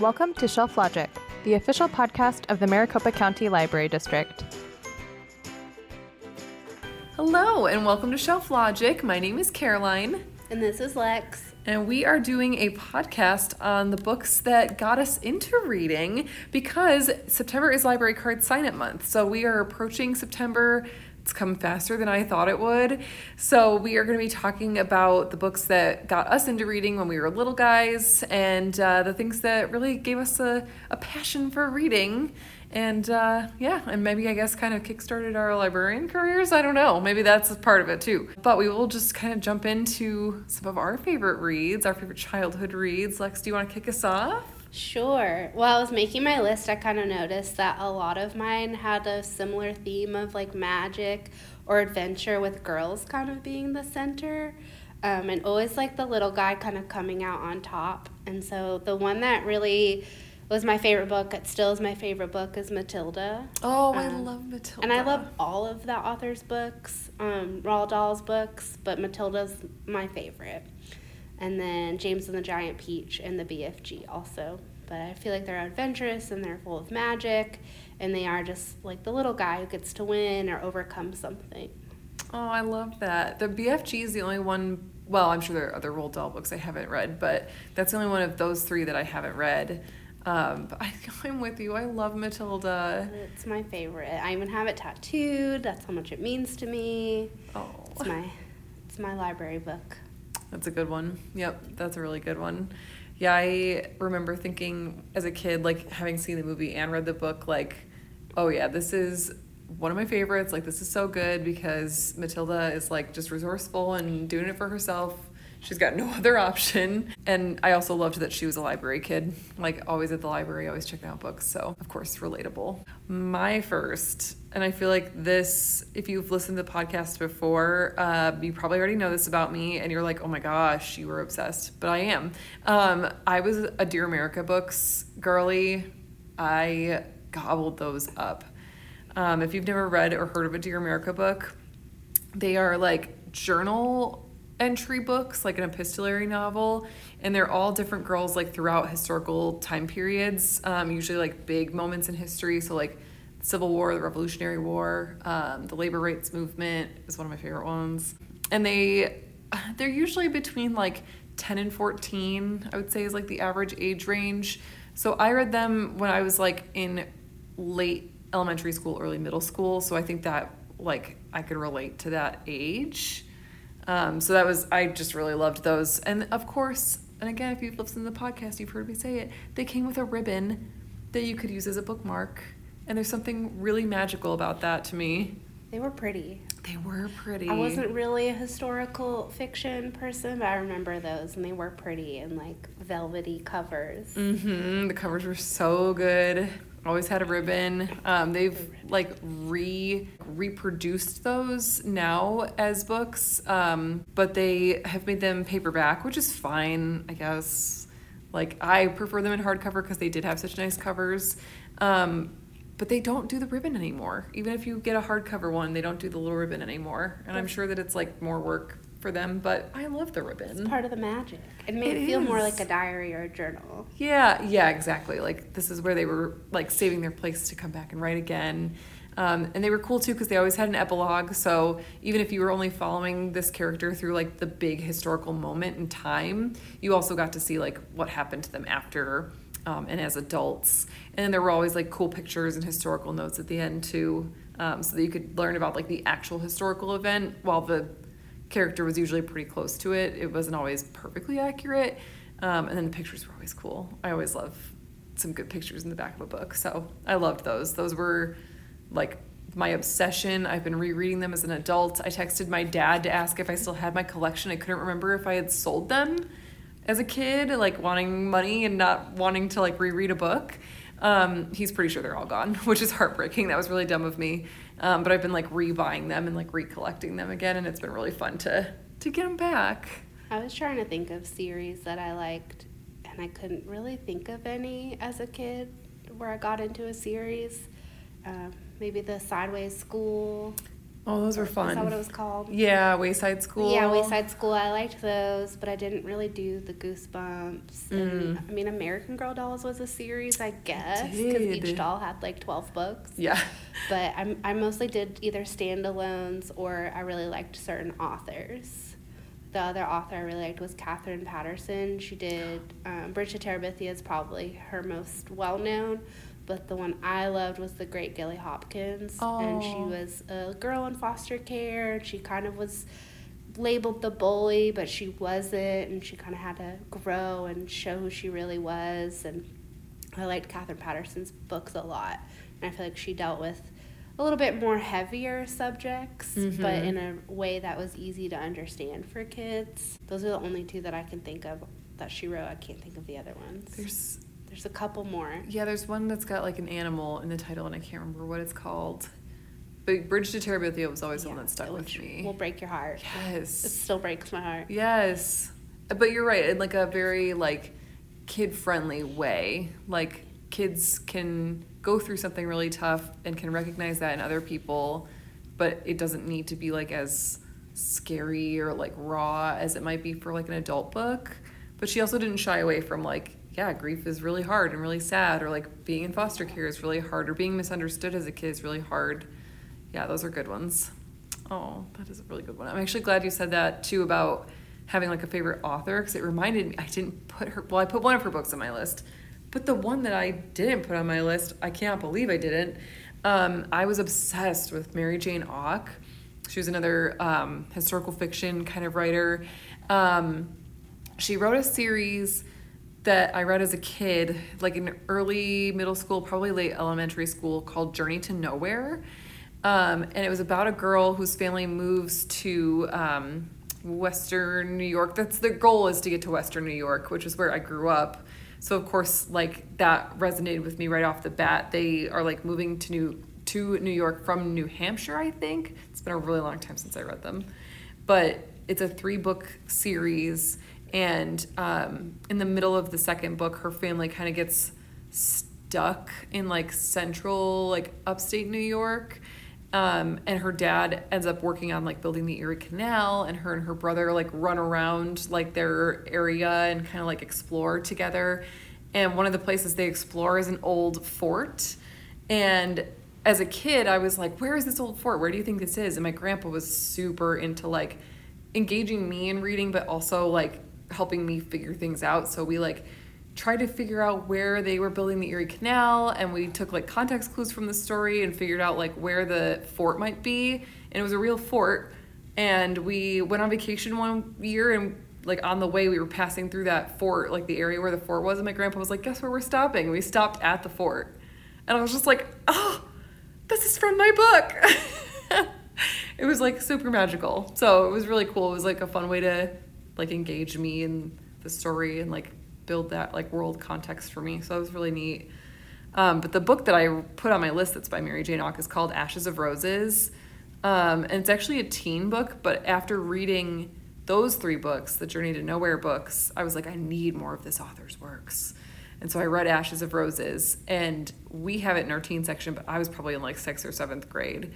Welcome to Shelf Logic, the official podcast of the Maricopa County Library District. Hello, and welcome to Shelf Logic. My name is Caroline, And this is Lex. and we are doing a podcast on the books that got us into reading because September is Library Card Sign Up Month. So we are approaching September. It's come faster than I thought it would. So we are going to be talking about the books that got us into reading when we were little guys and uh, the things that really gave us a, a passion for reading. And uh, yeah, and maybe I guess kind of kickstarted our librarian careers. I don't know. Maybe that's a part of it too. But we will just kind of jump into some of our favorite reads, our favorite childhood reads. Lex, do you want to kick us off? Sure. While I was making my list, I kind of noticed that a lot of mine had a similar theme of like magic or adventure with girls kind of being the center. Um, and always like the little guy kind of coming out on top. And so the one that really was my favorite book, it still is my favorite book, is Matilda. Oh, I Um, love Matilda. And I love all of the author's books, um, Roald Dahl's books, but Matilda's my favorite. And then James and the Giant Peach and the BFG also. But I feel like they're adventurous and they're full of magic, and they are just like the little guy who gets to win or overcome something. Oh, I love that. The BFG is the only one. Well, I'm sure there are other Roald Dahl books I haven't read, but that's the only one of those three that I haven't read. Um, but I, I'm with you. I love Matilda. It's my favorite. I even have it tattooed. That's how much it means to me. Oh, It's my, it's my library book. That's a good one. Yep, that's a really good one. Yeah, I remember thinking as a kid, like having seen the movie and read the book, like, oh yeah, this is one of my favorites. Like, this is so good because Matilda is like just resourceful and doing it for herself. She's got no other option. And I also loved that she was a library kid, like always at the library, always checking out books. So, of course, relatable. My first, and I feel like this, if you've listened to the podcast before, uh, you probably already know this about me, and you're like, oh my gosh, you were obsessed. But I am. Um, I was a Dear America books girly. I gobbled those up. Um, if you've never read or heard of a Dear America book, they are like journal entry books, like an epistolary novel, and they're all different girls like throughout historical time periods, um, usually like big moments in history. So like the Civil War, the Revolutionary War, um, the labor rights movement is one of my favorite ones, and they they're usually between like 10 and 14 i would say is like the average age range. So i read them when i was like in late elementary school early middle school. So i think that like i could relate to that age um, so that was i just really loved those and of course and again if you've listened to the podcast you've heard me say it they came with a ribbon that you could use as a bookmark and there's something really magical about that to me They were pretty. they were pretty I wasn't really a historical fiction person, but I remember those, and they were pretty and like velvety covers. Mm-hmm. The covers were so good. Always had a ribbon. Um, they've like re reproduced those now as books, um, but they have made them paperback, which is fine, I guess. Like I prefer them in hardcover because they did have such nice covers. Um, but they don't do the ribbon anymore. Even if you get a hardcover one, they don't do the little ribbon anymore. And I'm sure that it's like more work for them, but I love the ribbon. It's part of the magic. It made It it, feel more like a diary or a journal. Yeah, yeah, exactly. Like this is where they were like saving their place to come back and write again. Um, and they were cool too because they always had an epilogue. So even if you were only following this character through like the big historical moment in time, you also got to see like what happened to them after um, and as adults. And then there were always like cool pictures and historical notes at the end too, um, so that you could learn about like the actual historical event while the character was usually pretty close to it. It wasn't always perfectly accurate. Um, and then the pictures were always cool. I always love some good pictures in the back of a book. So I loved those. Those were like my obsession. I've been rereading them as an adult. I texted my dad to ask if I still had my collection. I couldn't remember if I had sold them as a kid, like wanting money and not wanting to like reread a book. Um, he's pretty sure they're all gone, which is heartbreaking. That was really dumb of me. Um, but I've been like rebuying them and like recollecting them again, and it's been really fun to to get them back. I was trying to think of series that I liked, and I couldn't really think of any as a kid where I got into a series. Um, maybe the Sideways School. Oh, those were fun. Is that what it was called? Yeah, Wayside School. Yeah, Wayside School. I liked those, but I didn't really do the Goosebumps. And Mm. I mean, American Girl Dolls was a series, I guess, because each doll had like twelve books. Yeah. But I I mostly did either standalones or I really liked certain authors. The other author I really liked was Katherine Paterson. She did um, Bridge to Terabithia is probably her most well known, but the one I loved was The Great Gilly Hopkins, and she was a girl in foster care. She kind of was labeled the bully, but she wasn't, and she kind of had to grow and show who she really was. And I liked Katherine Paterson's books a lot, and I feel like she dealt with a little bit more heavier subjects, but Mhm. in a way that was easy to understand for kids. Those are the only two that I can think of that she wrote. I can't think of the other ones. There's There's a couple more. yeah, there's one that's got like an animal in the title, and I can't remember what it's called. But Bridge to Terabithia was always the one that stuck with me. Will break your heart. Yes. It still breaks my heart. Yes. But you're right, in like a very like kid friendly way. Like kids can go through something really tough and can recognize that in other people, but it doesn't need to be like as scary or like raw as it might be for like an adult book. But she also didn't shy away from like, yeah, grief is really hard and really sad, or like being in foster care is really hard, or being misunderstood as a kid is really hard. Yeah, those are good ones. Oh, that is a really good one. I'm actually glad you said that too about having like a favorite author because it reminded me I didn't put her well I put one of her books on my list but the one that I didn't put on my list I cannot believe I didn't um, I was obsessed with Mary Jane Auch she was another um, historical fiction kind of writer um, she wrote a series that I read as a kid like in early middle school probably late elementary school called Journey to Nowhere um, and it was about a girl whose family moves to um, Western New York. That's the goal is to get to Western New York, which is where I grew up. So of course, like that resonated with me right off the bat. They are like moving to New to New York from New Hampshire, I think. It's been a really long time since I read them, but it's a three book series, and um, in the middle of the second book, her family kind of gets stuck in like central, like upstate New York. Um, and her dad ends up working on like building the Erie Canal, and her and her brother like run around like their area and kind of like explore together. And one of the places they explore is an old fort. And as a kid, I was like, "Where is this old fort? Where do you think this is?" And my grandpa was super into like engaging me in reading, but also like helping me figure things out. So we like tried to figure out where they were building the Erie Canal, and we took like context clues from the story and figured out like where the fort might be. And it was a real fort. And we went on vacation one year, and like on the way, we were passing through that fort, like the area where the fort was. And my grandpa was like, "Guess where we're stopping?" We stopped at the fort, and I was just like, "Oh, this is from my book." it was like super magical. So it was really cool. It was like a fun way to like engage me in the story and like build that like world context for me. So that was really neat. Um, but the book that I put on my list that's by Mary Jane Auch is called Ashes of Roses. Um, and it's actually a teen book, but after reading those three books, the Journey to Nowhere books, I was like, I need more of this author's works. And so I read Ashes of Roses, and we have it in our teen section, but I was probably in like sixth or seventh grade.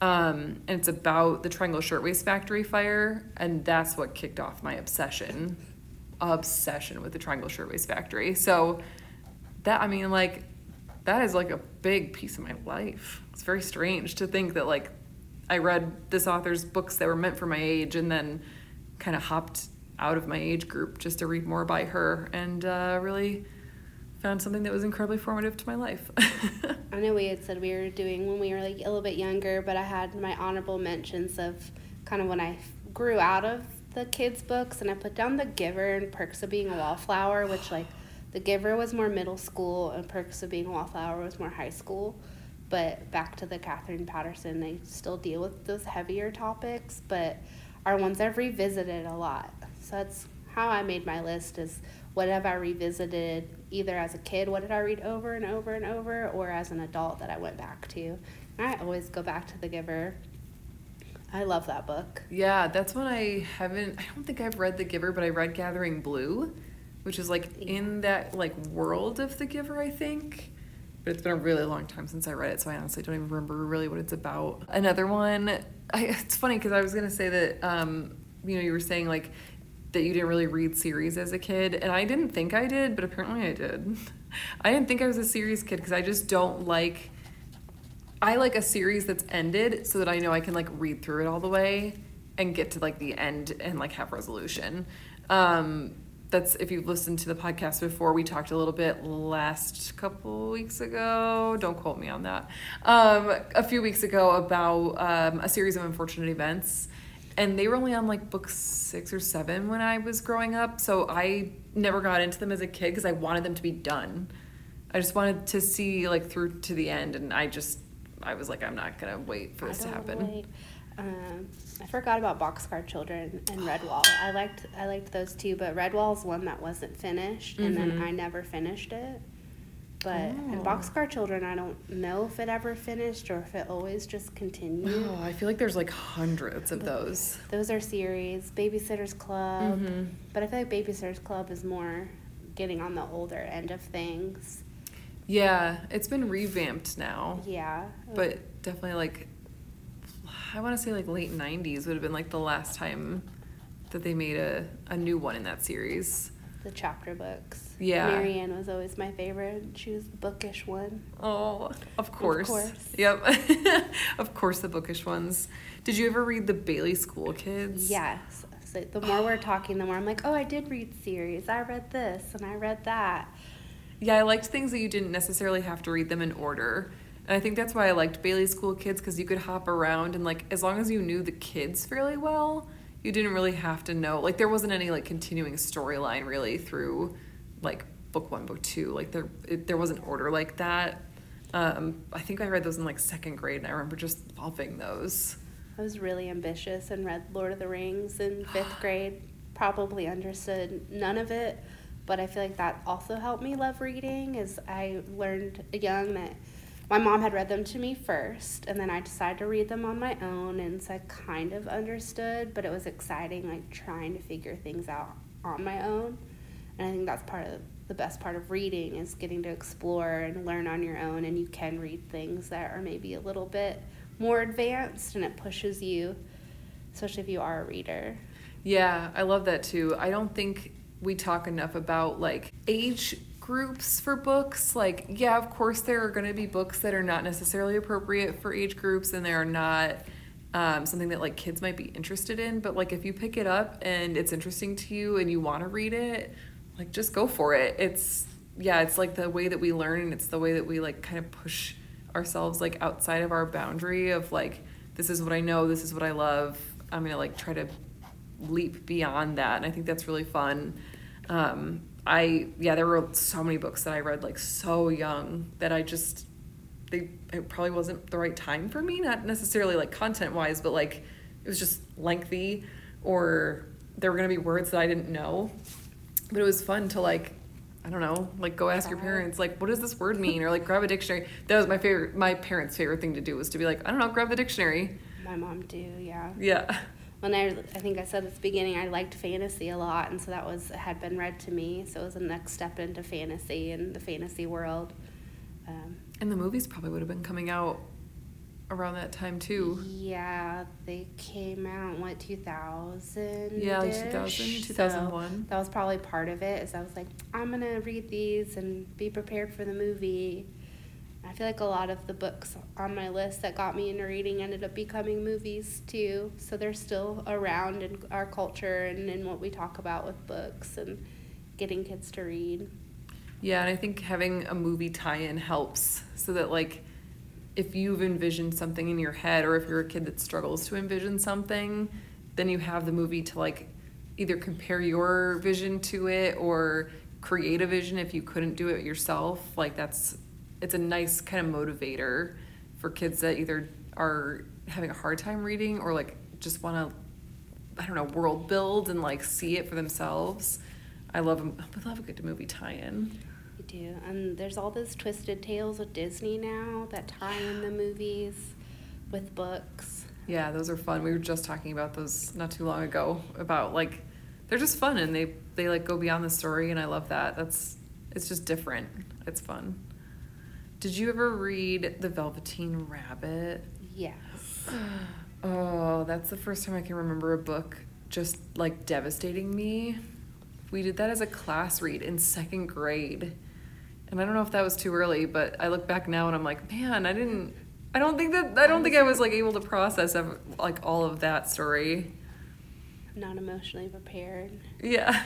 Um, and it's about the Triangle Shirtwaist Factory fire, and that's what kicked off my obsession, obsession with the Triangle Shirtwaist Factory. So that I mean, like, that is like a big piece of my life. It's very strange to think that like I read this author's books that were meant for my age, and then kind of hopped out of my age group just to read more by her, and uh, really found something that was incredibly formative to my life. I know we had said we were doing when we were like a little bit younger, but I had my honorable mentions of kind of when I grew out of the kids' books, and I put down The Giver and Perks of Being a Wallflower, which like The Giver was more middle school, and Perks of Being a Wallflower was more high school. But back to the Katherine Paterson, they still deal with those heavier topics, but are ones I've revisited a lot. So that's how I made my list is what have I revisited either as a kid, what did I read over and over and over, or as an adult that I went back to. And I always go back to The Giver. I love that book. Yeah, that's one I haven't. I don't think I've read The Giver, but I read Gathering Blue, which is like in that like world of The Giver, I think. But it's been a really long time since I read it, so I honestly don't even remember really what it's about. Another one I, it's funny because I was gonna say that um, you know you were saying like that you didn't really read series as a kid, and I didn't think I did, but apparently I did. I didn't think I was a series kid because I just don't like. I like a series that's ended so that I know I can like read through it all the way and get to like the end and like have resolution. Um, that's if you've listened to the podcast before, we talked a little bit last couple weeks ago. Don't quote me on that. Um, a few weeks ago about um, a series of unfortunate events, and they were only on like book six or seven when I was growing up. So I never got into them as a kid because I wanted them to be done. I just wanted to see like through to the end, and I just I was like, I'm not gonna wait for this to happen. Um, I forgot about Boxcar Children and Redwall. I liked I liked those two, but Redwall's one that wasn't finished, and then Mhm. I never finished it. But and Oh. Boxcar Children, I don't know if it ever finished or if it always just continued. Oh, I feel like there's like hundreds of those. Those are series, Babysitter's Club, Mhm. but I feel like Babysitter's Club is more getting on the older end of things. Yeah, it's been revamped now, Yeah, but definitely like I want to say like late '90s would have been like the last time that they made a, a new one in that series. The chapter books. Yeah. Mary Anne was always my favorite. She was the bookish one. Oh, of course. Of course. Yep. of course, the bookish ones. Did you ever read the Bailey School Kids? Yes. So the more we're talking, the more I'm like, oh, I did read series. I read this and I read that. Yeah, I liked things that you didn't necessarily have to read them in order. And I think that's why I liked Bailey School Kids because you could hop around and like as long as you knew the kids fairly well, you didn't really have to know. Like there wasn't any like continuing storyline really through like book 1, book 2. Like there it, there wasn't order like that. Um, I think I read those in like second grade and I remember just loving those. I was really ambitious and read Lord of the Rings in fifth grade. Probably understood none of it, but I feel like that also helped me love reading. Is I learned young that my mom had read them to me first, and then I decided to read them on my own, and so I kind of understood. But it was exciting, like trying to figure things out on my own. And I think that's part of the best part of reading is getting to explore and learn on your own, and you can read things that are maybe a little bit more advanced, and it pushes you, especially if you are a reader. Yeah, I love that too. I don't think we talk enough about like age groups for books. Like, yeah, of course, there are going to be books that are not necessarily appropriate for age groups and they are not um, something that like kids might be interested in. But like, if you pick it up and it's interesting to you and you want to read it, like, just go for it. It's, yeah, it's like the way that we learn and it's the way that we like kind of push ourselves like outside of our boundary of like, this is what I know, this is what I love. I'm going to like try to leap beyond that and i think that's really fun um, i yeah there were so many books that i read like so young that i just they it probably wasn't the right time for me not necessarily like content wise but like it was just lengthy or there were going to be words that i didn't know. But it was fun to like i don't know like go ask your parents like what does this word mean? Or like grab a dictionary. That was my favorite my parents favorite thing to do was to be like i don't know grab the dictionary. My mom do, yeah. yeah When I, I think I said at the beginning, I liked fantasy a lot, and so that was had been read to me. So it was the next step into fantasy and the fantasy world. Um, And the movies probably would have been coming out around that time too. Yeah, they came out what 2000. Yeah, like 2000, 2001. that was probably part of it. Is I was like, I'm gonna read these and be prepared for the movie. I feel like a lot of the books on my list that got me into reading ended up becoming movies too. So they're still around in our culture and in what we talk about with books and getting kids to read. Yeah, and I think having a movie tie-in helps so that like if you've envisioned something in your head or if you're a kid that struggles to envision something, then you have the movie to like either compare your vision to it or create a vision if you couldn't do it yourself. Like that's it's a nice kind of motivator for kids that either are having a hard time reading or like just want to I don't know, world build and like see it for themselves. I love I love a good movie tie-in. We do. And there's all those twisted tales with Disney now that tie in the movies with books. Yeah, those are fun. We were just talking about those not too long ago about like they're just fun and they they like go beyond the story and I love that. That's it's just different. It's fun. Did you ever read The Velveteen Rabbit? Yes. Oh, that's the first time I can remember a book just like devastating me. We did that as a class read in second grade. And I don't know if that was too early, but I look back now and I'm like, man, I didn't I don't think that I don't think I was like able to process like all of that story. Not emotionally prepared. Yeah.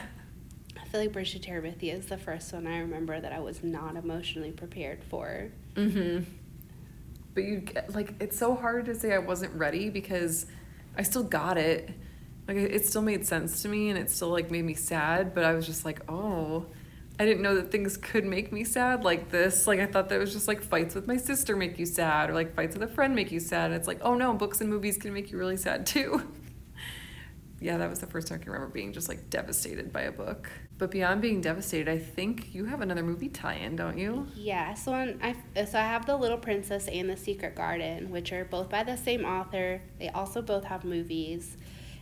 Feel like Bridge to Terabithia is the first one I remember that I was not emotionally prepared for. Mhm. But you get- like it's so hard to say I wasn't ready because I still got it. Like it it still made sense to me and it still like made me sad, but I was just like, "Oh, I didn't know that things could make me sad like this. Like I thought that it was just like fights with my sister make you sad or like fights with a friend make you sad. And it's like, "Oh no, books and movies can make you really sad too." yeah, that was the first time I can remember being just like devastated by a book. But beyond being devastated, I think you have another movie tie-in, don't you? Yeah, so on, I so I have The Little Princess and The Secret Garden, which are both by the same author. They also both have movies,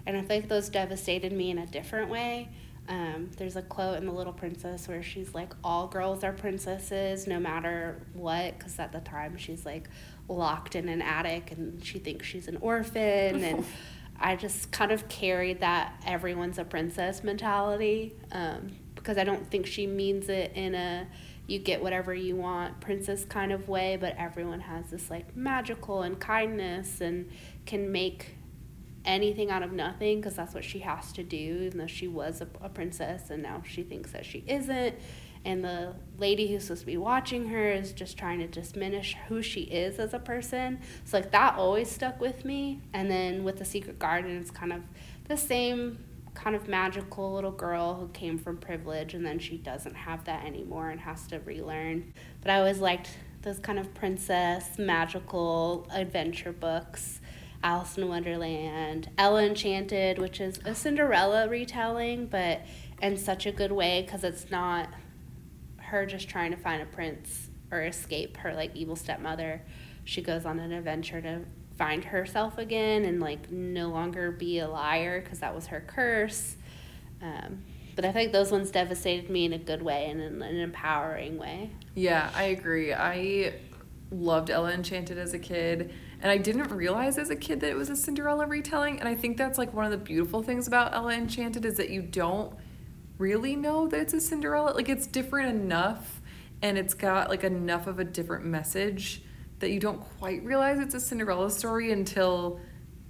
and I think those devastated me in a different way. Um, there's a quote in The Little Princess where she's like, "All girls are princesses, no matter what," because at the time she's like locked in an attic and she thinks she's an orphan and. I just kind of carried that everyone's a princess mentality um, because I don't think she means it in a you get whatever you want princess kind of way, but everyone has this like magical and kindness and can make anything out of nothing because that's what she has to do, even though she was a, a princess and now she thinks that she isn't. And the lady who's supposed to be watching her is just trying to diminish who she is as a person. So, like, that always stuck with me. And then with The Secret Garden, it's kind of the same kind of magical little girl who came from privilege and then she doesn't have that anymore and has to relearn. But I always liked those kind of princess, magical adventure books. Alice in Wonderland, Ella Enchanted, which is a Cinderella retelling, but in such a good way because it's not her just trying to find a prince or escape her like evil stepmother. She goes on an adventure to find herself again and like no longer be a liar because that was her curse. Um, but I think those ones devastated me in a good way and in an empowering way. Yeah, I agree. I loved Ella Enchanted as a kid, and I didn't realize as a kid that it was a Cinderella retelling. And I think that's like one of the beautiful things about Ella Enchanted is that you don't really know that it's a Cinderella. Like it's different enough, and it's got like enough of a different message that you don't quite realize it's a Cinderella story until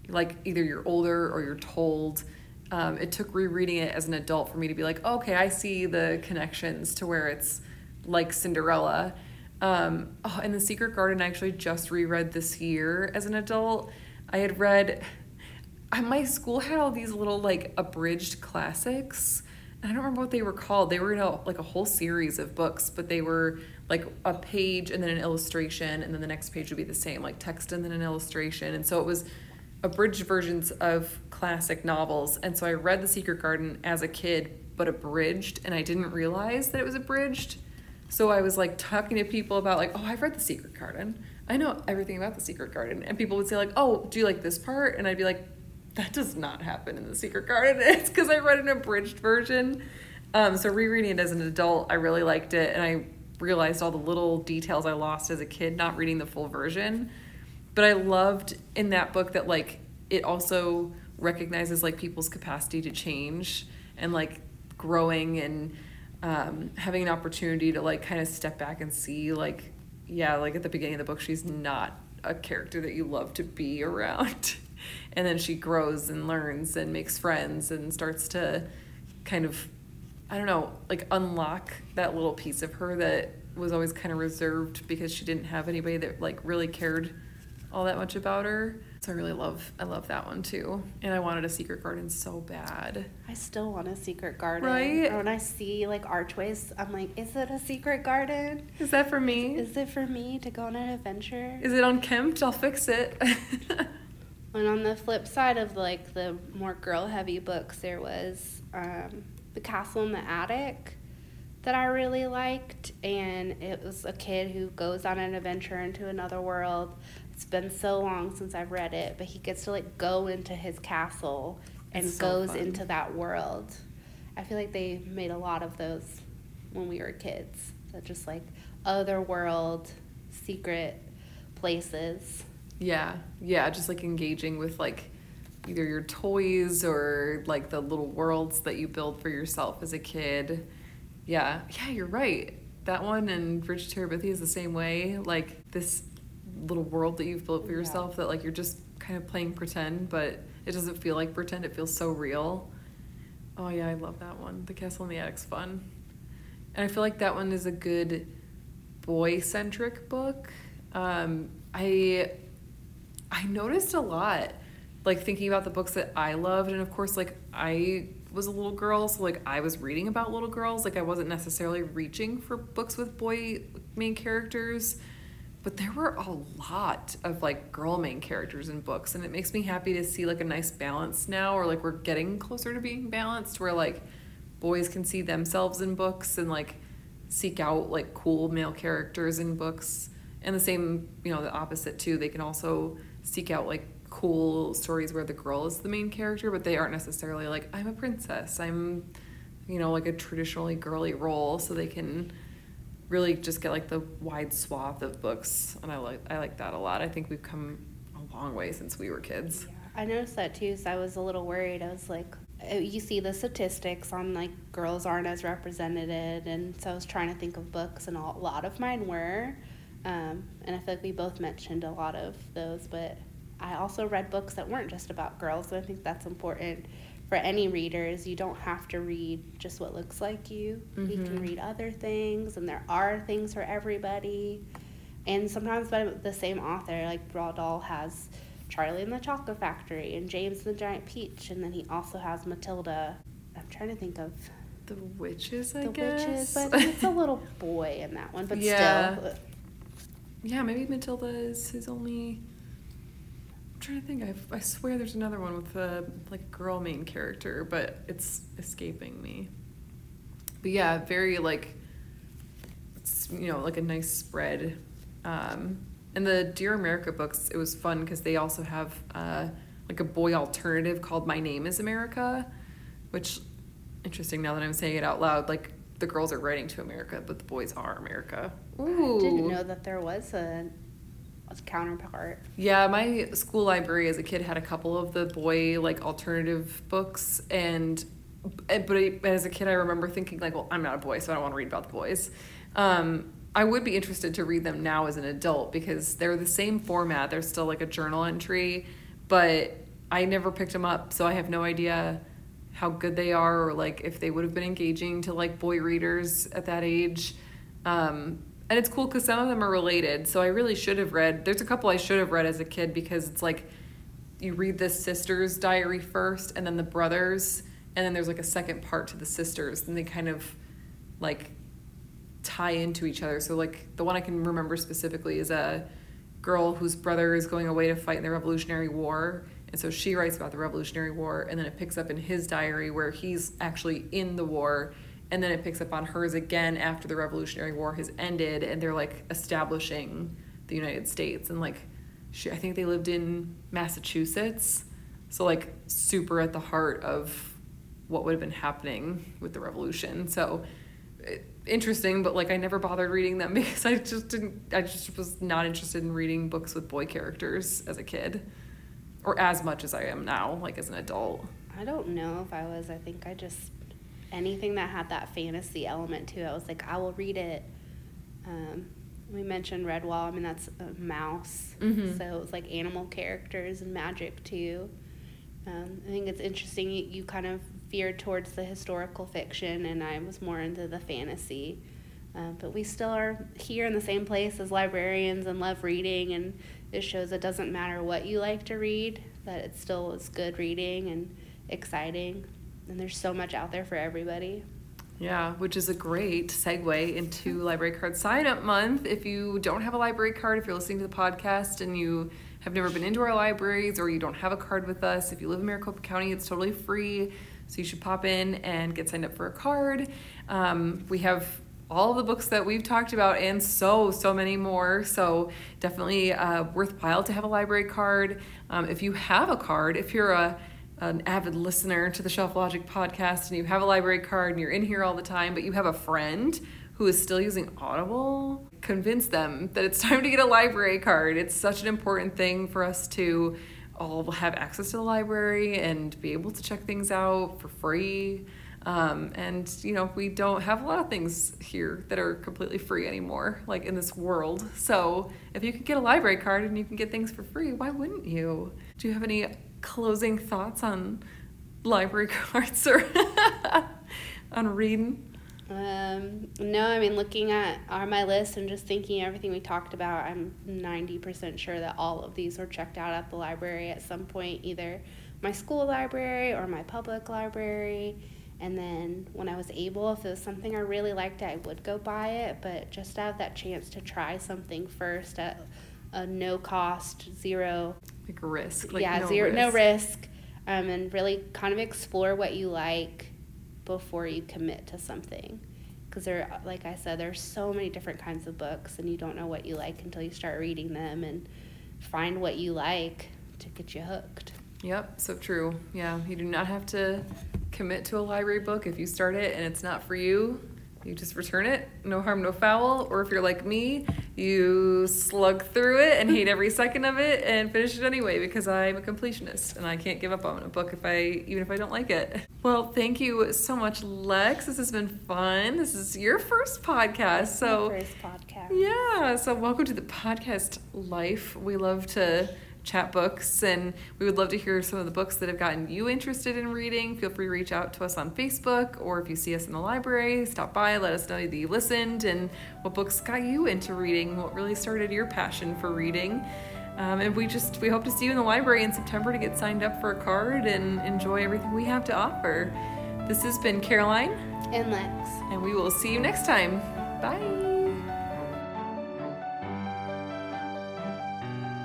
like either you're older or you're told. Um, it took rereading it as an adult for me to be like, okay, I see the connections to where it's like Cinderella. Um, oh, and The Secret Garden I actually just reread this year as an adult. I had read, my school had all these little like abridged classics. I don't remember what they were called. They were in a, like a whole series of books, but they were like a page and then an illustration, and then the next page would be the same, like text and then an illustration. And so it was abridged versions of classic novels. And so I read The Secret Garden as a kid, but abridged, and I didn't realize that it was abridged. So I was like talking to people about like, oh, I've read The Secret Garden. I know everything about The Secret Garden. And people would say like, oh, do you like this part? And I'd be like, that does not happen in The Secret Garden. It's because I read an abridged version. Um, so rereading it as an adult, I really liked it, and I realized all the little details I lost as a kid not reading the full version. But I loved in that book that like it also recognizes like people's capacity to change and like growing and um, having an opportunity to like kind of step back and see like yeah like at the beginning of the book she's not a character that you love to be around and then she grows and learns and makes friends and starts to kind of i don't know like unlock that little piece of her that was always kind of reserved because she didn't have anybody that like really cared all that much about her so i really love i love that one too and i wanted a secret garden so bad I still want a secret garden. Right? Or when I see like archways, I'm like, is it a secret garden? is that for me Is it for me to go on an adventure? is it unkempt i'll fix it And on the flip side of like the more girl heavy books, there was um, The Castle in the Attic that I really liked. And it was a kid who goes on an adventure into another world. It's been so long since I've read it, but he gets to like go into his castle and so goes fun. into that world. I feel like they made a lot of those when we were kids. That just like other world, secret places. Yeah, yeah, just like engaging with like either your toys or like the little worlds that you build for yourself as a kid. Yeah, yeah, you're right. That one and Bridge Terabithia is the same way. Like this little world that you've built for Yeah. yourself that like you're just kind of playing pretend, but it doesn't feel like pretend. It feels so real. Oh yeah, I love that one. The Castle in the Attic's fun. And I feel like that one is a good boy centric book. Um, I I noticed a lot, like thinking about the books that I loved, and of course, like I was a little girl, so like I was reading about little girls. Like I wasn't necessarily reaching for books with boy main characters, but there were a lot of like girl main characters in books, and it makes me happy to see like a nice balance now, or like we're getting closer to being balanced, where like boys can see themselves in books and like seek out like cool male characters in books and the same you know the opposite too they can also seek out like cool stories where the girl is the main character but they aren't necessarily like i'm a princess i'm you know like a traditionally girly role so they can really just get like the wide swath of books and i like i like that a lot i think we've come a long way since we were kids I noticed that too, so I was a little worried. I was like, uh, you see the statistics on like girls aren't as represented, and so I was trying to think of books, and a lot of mine were. Um, and I feel like we both mentioned a lot of those, but I also read books that weren't just about girls, and I think that's important for any readers. You don't have to read just what looks like you, you can read other things, and there are things for everybody. And sometimes by the same author, like Roald Dahl has Charlie and the Chocolate Factory and James and the Giant Peach, and then he also has Matilda. I'm trying to think of the witches i the guess witches, but it's a little boy in that one, but Yeah. still. Yeah, maybe Matilda is his only. I'm trying to think. I, I swear there's another one with a like girl main character, but it's escaping me. But yeah, very like. You know like a nice spread, um, and the Dear America books. It was fun because they also have uh, like a boy alternative called My Name Is America, which interesting now that I'm saying it out loud. Like the girls are writing to America, but the boys are America. Ooh. I didn't know that there was a, a counterpart. Yeah, my school library as a kid had a couple of the boy like alternative books, and but as a kid I remember thinking like, well, I'm not a boy, so I don't want to read about the boys. Um, I would be interested to read them now as an adult because they're the same format. They're still like a journal entry, but I never picked them up, so I have no idea how good they are or like if they would have been engaging to like boy readers at that age. Um, and it's cool because some of them are related. So I really should have read. There's a couple I should have read as a kid because it's like you read the sister's diary first, and then the brothers, and then there's like a second part to the sisters, and they kind of like tie into each other. So like the one I can remember specifically is a girl whose brother is going away to fight in the Revolutionary War. And so she writes about the Revolutionary War, and then it picks up in his diary where he's actually in the war, and then it picks up on hers again after the Revolutionary War has ended, and they're like establishing the United States. And like, she, I think they lived in Massachusetts, so like super at the heart of what would have been happening with the revolution. So it, interesting, but like I never bothered reading them because I just didn't. I just was not interested in reading books with boy characters as a kid, or as much as I am now, like as an adult. I don't know if I was. I think I just anything that had that fantasy element to it. I was like, I will read it. Um, we mentioned Redwall. I mean, that's a mouse, Mhm. so it was like animal characters and magic too. Um, I think it's interesting. You, you kind of veered towards the historical fiction, and I was more into the fantasy. Um, but we still are here in the same place as librarians and love reading, and it shows it doesn't matter what you like to read, that it still is good reading and exciting. And there's so much out there for everybody. Yeah, which is a great segue into Library Card Sign Up Month. If you don't have a library card, if you're listening to the podcast and you have never been into our libraries or you don't have a card with us, if you live in Maricopa County, it's totally free. So you should pop in and get signed up for a card. Um, we have all the books that we've talked about and so, so many more. So definitely uh, worthwhile to have a library card. Um, if you have a card, if you're a an avid listener to the Shelf Logic podcast and you have a library card and you're in here all the time, but you have a friend who is still using Audible, convince them that it's time to get a library card. It's such an important thing for us to all have access to the library and be able to check things out for free. Um, and you know we don't have a lot of things here that are completely free anymore like in this world. So if you could get a library card and you can get things for free why wouldn't you? Do you have any closing thoughts on library cards or on reading? Um, no, I mean, looking at on my list and just thinking everything we talked about, I'm 90% sure that all of these were checked out at the library at some point, either my school library or my public library. And then when I was able, if it was something I really liked, I would go buy it. But just to have that chance to try something first at a no cost, zero like risk like yeah, no zero, risk. no risk, um, and really kind of explore what you like before you commit to something. Because there, like I said, there's so many different kinds of books, and you don't know what you like until you start reading them and find what you like to get you hooked. Yep, so true. Yeah, you do not have to commit to a library book if you start it and it's not for you. You just return it, no harm, no foul. Or if you're like me, you slug through it and hate every second of it and finish it anyway because I'm a completionist and I can't give up on a book if I even if I don't like it. Well, thank you so much, Lex. This has been fun. This is your first podcast, so first podcast. yeah, so welcome to the podcast life. We love to chat books and we would love to hear some of the books that have gotten you interested in reading. Feel free to reach out to us on Facebook or if you see us in the library, stop by, let us know that you listened and what books got you into reading, what really started your passion for reading. Um, and we just we hope to see you in the library in September to get signed up for a card and enjoy everything we have to offer. This has been Caroline, And Lex. and we will see you next time. Bye.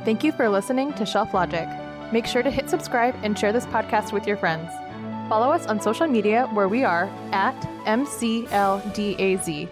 Thank you for listening to Shelf Logic. Make sure to hit subscribe and share this podcast with your friends. Follow us on social media where we are at MCLDAZ.